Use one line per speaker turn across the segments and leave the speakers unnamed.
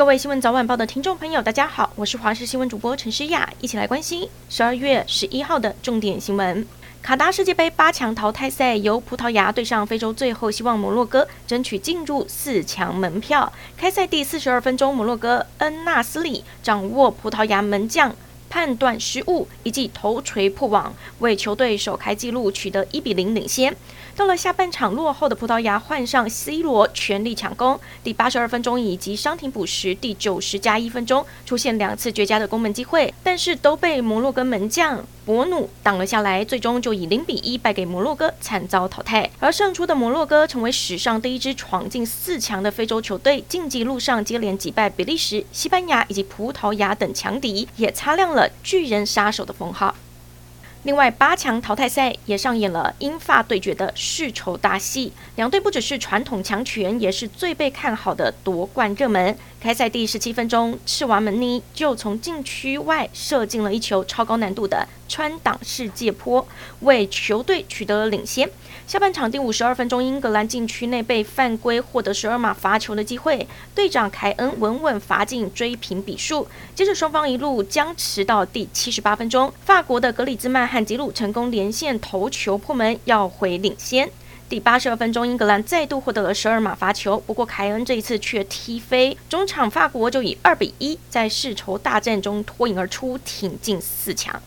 各位新闻早晚报的听众朋友，大家好，我是华视新闻主播陈诗雅，一起来关心十二月十一号的重点新闻。卡达世界杯八强淘汰赛由葡萄牙对上非洲最后希望摩洛哥，争取进入四强门票。开赛第四十二分钟，摩洛哥恩纳斯里掌握葡萄牙门将判断失误，一记头锤破网，为球队首开纪录，取得一比零领先。到了下半场，落后的葡萄牙换上 C 罗全力抢攻，第八十二分钟以及伤停补时第九十加一分钟出现两次绝佳的攻门机会，但是都被摩洛哥门将博努挡了下来，最终就以零比一败给摩洛哥，惨遭淘汰。而胜出的摩洛哥成为史上第一支闯进四强的非洲球队，晋级路上接连击败比利时、西班牙以及葡萄牙等强敌，也擦亮了巨人杀手的封号。另外，八强淘汰赛也上演了英法对决的世仇大戏，两队不只是传统强权，也是最被看好的夺冠热门。开赛第十七分钟，赤瓦门尼就从禁区外射进了一球超高难度的穿挡世界坡，为球队取得了领先。下半场第五十二分钟，英格兰禁区内被犯规，获得十二码罚球的机会，队长凯恩稳稳罚进追平比数。接着双方一路僵持到第七十八分钟，法国的格里兹曼和吉鲁成功连线头球破门，要回领先。第八十二分钟，英格兰再度获得了十二码罚球，不过凯恩这一次却踢飞。中场法国就以二比一在世仇大战中脱颖而出，挺进四强。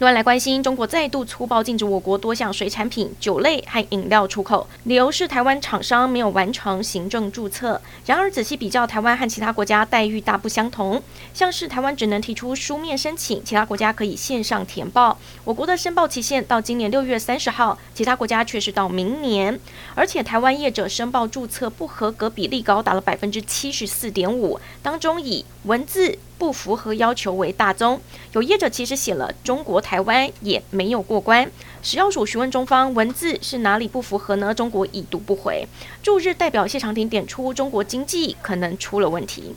另外来关心，中国再度粗暴禁止我国多项水产品、酒类和饮料出口，理由是台湾厂商没有完成行政注册。然而仔细比较，台湾和其他国家待遇大不相同，像是台湾只能提出书面申请，其他国家可以线上填报。我国的申报期限到今年六月三十号，其他国家却是到明年。而且台湾业者申报注册不合格比例高达了百分之七十四点五，当中以文字不符合要求为大宗，有业者其实写了中国台湾也没有过关。食药署询问中方文字是哪里不符合呢？中国已读不回。驻日代表谢长廷点出中国经济可能出了问题。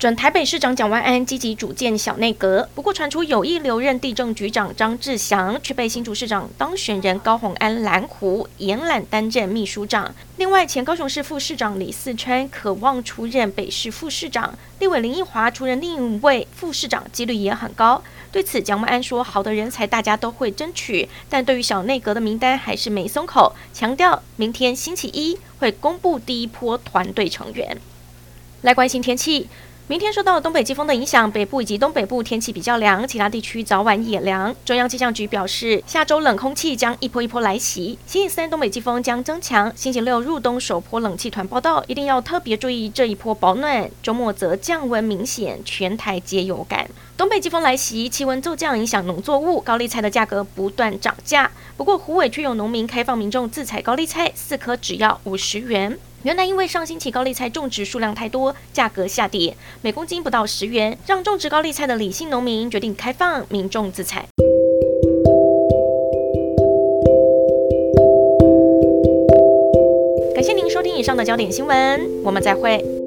准台北市长蒋万安积极组建小内阁，不过传出有意留任地政局长张志祥，却被新竹市长当选人高虹安蓝湖，延揽担任秘书长。另外，前高雄市副市长李四川渴望出任北市副市长，立委林奕华出任另一位副市长几率也很高。对此，蒋万安说：“好的人才大家都会争取，但对于小内阁的名单还是没松口，强调明天星期一会公布第一波团队成员。”来关心天气。明天受到东北季风的影响，北部以及东北部天气比较凉，其他地区早晚也凉。中央气象局表示，下周冷空气将一波一波来袭，星期三东北季风将增强，星期六入冬首波冷气团报到，一定要特别注意这一波保暖。周末则降温明显，全台皆有感。东北季风来袭，气温骤降，影响农作物，高丽菜的价格不断涨价。不过虎尾却有农民开放民众自采高丽菜，四颗只要五十元。原来因为上星期高丽菜种植数量太多，价格下跌，每公斤不到十元，让种植高丽菜的理性农民决定开放民众自采。感谢您收听以上的焦点新闻，我们再会。